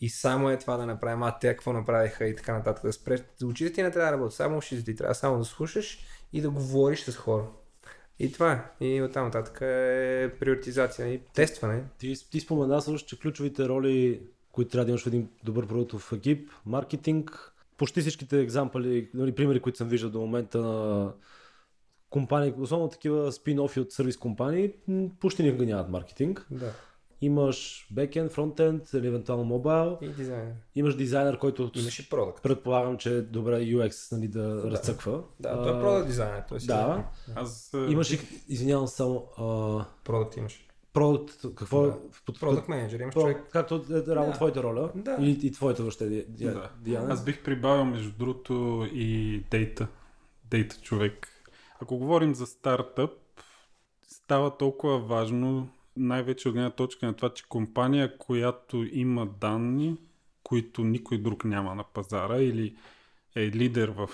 и само е това да направим, а те какво направиха и така нататък. Да спреш. Очите ти не трябва да работят, само ушите ти трябва само да слушаш и да говориш с хора. И това е. И оттам нататък е приоритизация и тестване.
Ти, ти спомена също, че ключовите роли, които трябва да имаш в един добър продуктов екип, маркетинг, почти всичките екзампли, нали, примери, които съм виждал до момента на компании, особено такива спин-офи от сервис компании, почти никога нямат маркетинг.
Да.
Имаш бекенд, фронтенд или евентуално мобайл.
И дизайнер.
Имаш дизайнер, който
Имаш и продукт.
Предполагам, че е добре UX нали, да, да разцъква.
Да, той е продукт дизайнер. Той
си да. Аз, имаш и, извинявам само...
А... Продукт имаш.
Продукт, какво
е? Да. Продукт менеджер, имаш човек.
Както е равно да. твоята роля
да.
и, и твоята въобще да.
Диана. Аз бих прибавил между другото и дейта. Дейта човек. Ако говорим за стартъп, става толкова важно най-вече от гледна точка на това, че компания, която има данни, които никой друг няма на пазара или е лидер в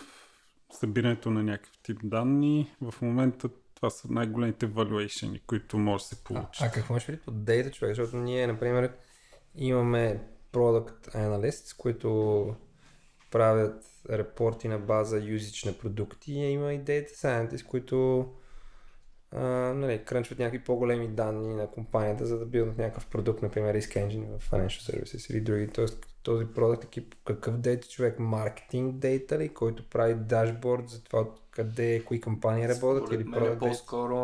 събирането на някакъв тип данни, в момента това са най-големите valuation, които може да се получат.
А, а какво ще види под Data човек? Защото ние, например, имаме Product Analysts, които правят репорти на база юзич на продукти, има и Data Scientists, които нали, крънчват някакви по-големи данни на компанията, за да билдат някакъв продукт, например Risk Engine в Financial Services или други. Тоест този продукт екип, какъв дейта човек, маркетинг дейта ли, който прави дашборд за това къде, кои компании работят Според или
продукт по-скоро,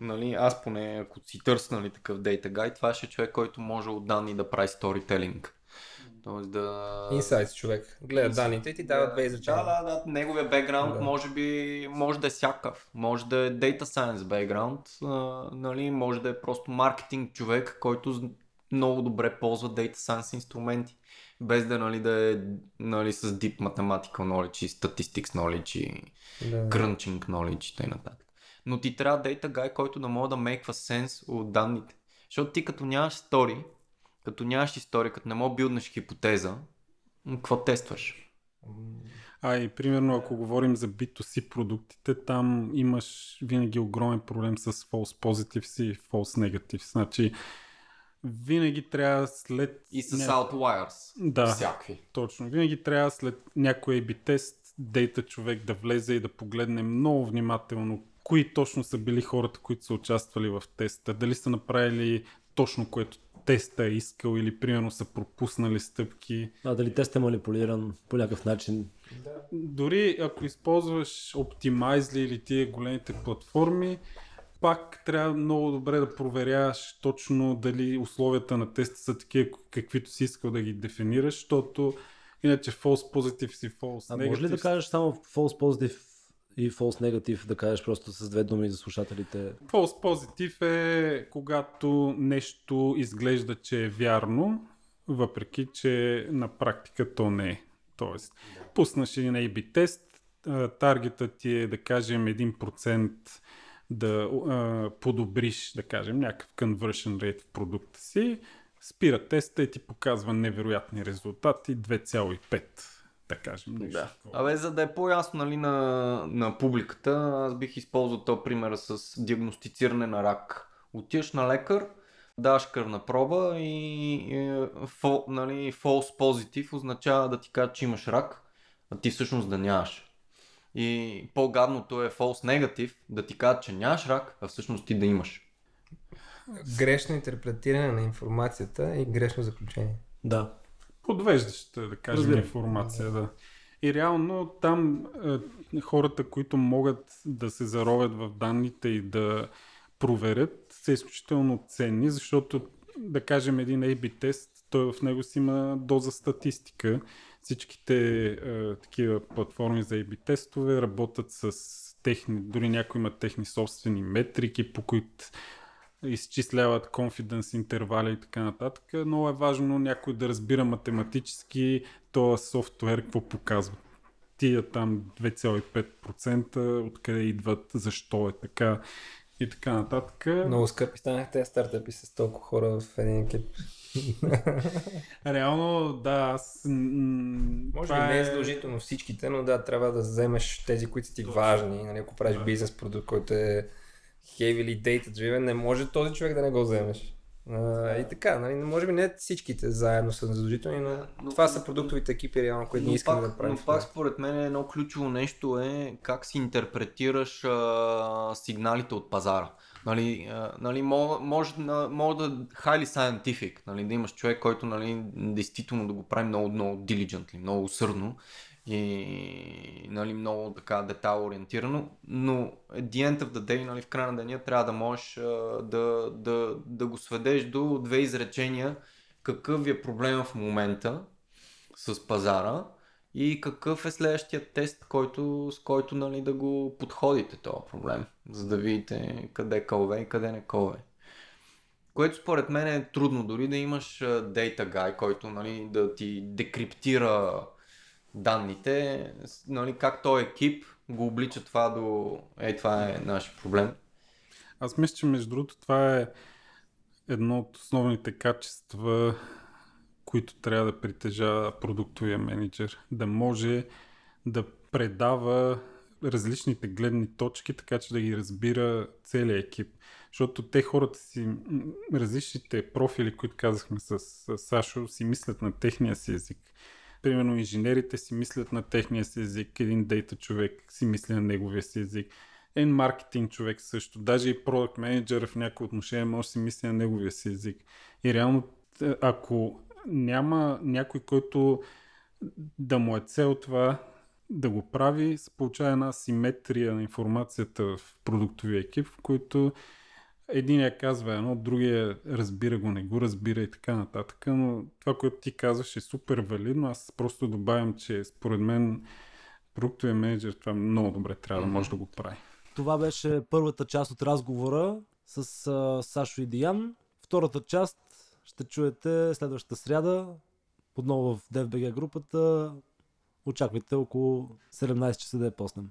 нали, аз поне, ако си търся нали, такъв дейта гайд, това ще е човек, който може от данни да прави сторителинг. Тоест да...
Инсайт човек. Гледа Insight. данните и ти дава две изречения.
Да, да, да. Неговия бекграунд да. може би може да е всякакъв. Може да е data science бекграунд, нали? може да е просто маркетинг човек, който много добре ползва data science инструменти. Без да, нали, да е нали, с deep mathematical knowledge и statistics knowledge и да. crunching knowledge и т.н. Но ти трябва data guy, който да може да мейква сенс от данните. Защото ти като нямаш стори, като нямаш история, като не мога билднеш хипотеза, какво тестваш?
А и примерно, ако говорим за B2C продуктите, там имаш винаги огромен проблем с false positives и false negatives. Значи, винаги трябва след...
И с ня... outliers.
Да,
всякакви.
точно. Винаги трябва след някой AB тест дейта човек да влезе и да погледне много внимателно кои точно са били хората, които са участвали в теста. Дали са направили точно което теста е искал или примерно са пропуснали стъпки.
А дали тест е манипулиран по някакъв начин.
Да. Дори ако използваш Optimizely или тия големите платформи, пак трябва много добре да проверяваш точно дали условията на теста са такива, каквито си искал да ги дефинираш, защото иначе false positive си false
negative. А може ли да кажеш само false positive и false negative да кажеш просто с две думи за слушателите?
False positive е когато нещо изглежда, че е вярно, въпреки че на практика то не е. Тоест, пуснаш един A-B тест, таргета ти е да кажем 1% да а, подобриш, да кажем, някакъв conversion rate в продукта си, спира теста и ти показва невероятни резултати 2,5 да кажем. Нещо
да. Абе, за да е по-ясно нали, на, на публиката, аз бих използвал този пример с диагностициране на рак. Отиваш на лекар, даваш кръвна проба и, и фол, нали, false positive означава да ти кажа, че имаш рак, а ти всъщност да нямаш. И по-гадното е false negative, да ти кажа, че нямаш рак, а всъщност ти да имаш.
Грешно интерпретиране на информацията и грешно заключение.
Да
подвеждаща, да кажем, Разбира. информация. Да. И реално там е, хората, които могат да се заровят в данните и да проверят, са изключително ценни, защото, да кажем, един A-B тест, той в него си има доза статистика. Всичките е, такива платформи за A-B тестове работят с техни, дори някои имат техни собствени метрики, по които изчисляват confidence интервали и така нататък. Много е важно някой да разбира математически този софтуер какво показва. Тия там 2,5% откъде идват, защо е така и така нататък.
Много скъпи станах тези стартъпи с толкова хора в един екип.
Реално, да, аз...
Може би не е, е задължително всичките, но да, трябва да вземеш тези, които са ти важни. Нали, ако правиш да. бизнес продукт, който е heavily data driven, не може този човек да не го вземеш. Uh, и така, нали, може би не всичките заедно са задължителни, но, но това са продуктовите екипи, реално, които ние искаме да правим.
Но пак според мен едно ключово нещо е как си интерпретираш а, сигналите от пазара. Нали, а, нали, може, може, може да highly scientific, нали, да имаш човек, който нали, действително да го прави много, много diligently, много усърдно и нали, много така детал ориентирано, но the end of the day, нали, в края на деня трябва да можеш да, да, да го сведеш до две изречения какъв е проблема в момента с пазара и какъв е следващия тест, който, с който нали, да го подходите този проблем, за да видите къде кълве и къде не кълве. Което според мен е трудно, дори да имаш Data Guy, който нали, да ти декриптира данните, нали, как този екип го облича това до ей, това е наш проблем.
Аз мисля, че между другото това е едно от основните качества, които трябва да притежава продуктовия менеджер. Да може да предава различните гледни точки, така че да ги разбира целият екип. Защото те хората си, различните профили, които казахме с, с Сашо, си мислят на техния си език. Примерно инженерите си мислят на техния си език, един дейта човек си мисли на неговия си език. Един маркетинг човек също, даже и продукт менеджер в някои отношения може да си мисли на неговия си език. И реално, е, ако няма някой, който да му е цел това да го прави, се получава една симетрия на информацията в продуктовия екип, в който Единия казва едно, другия разбира го, не го разбира и така нататък, но това, което ти казваш е супер валидно. Аз просто добавям, че според мен продуктовия менеджер това много добре трябва да може да го прави.
Това беше първата част от разговора с uh, Сашо и Диан. Втората част ще чуете следващата сряда, отново в DFBG групата. Очаквайте около 17 часа да я поснем.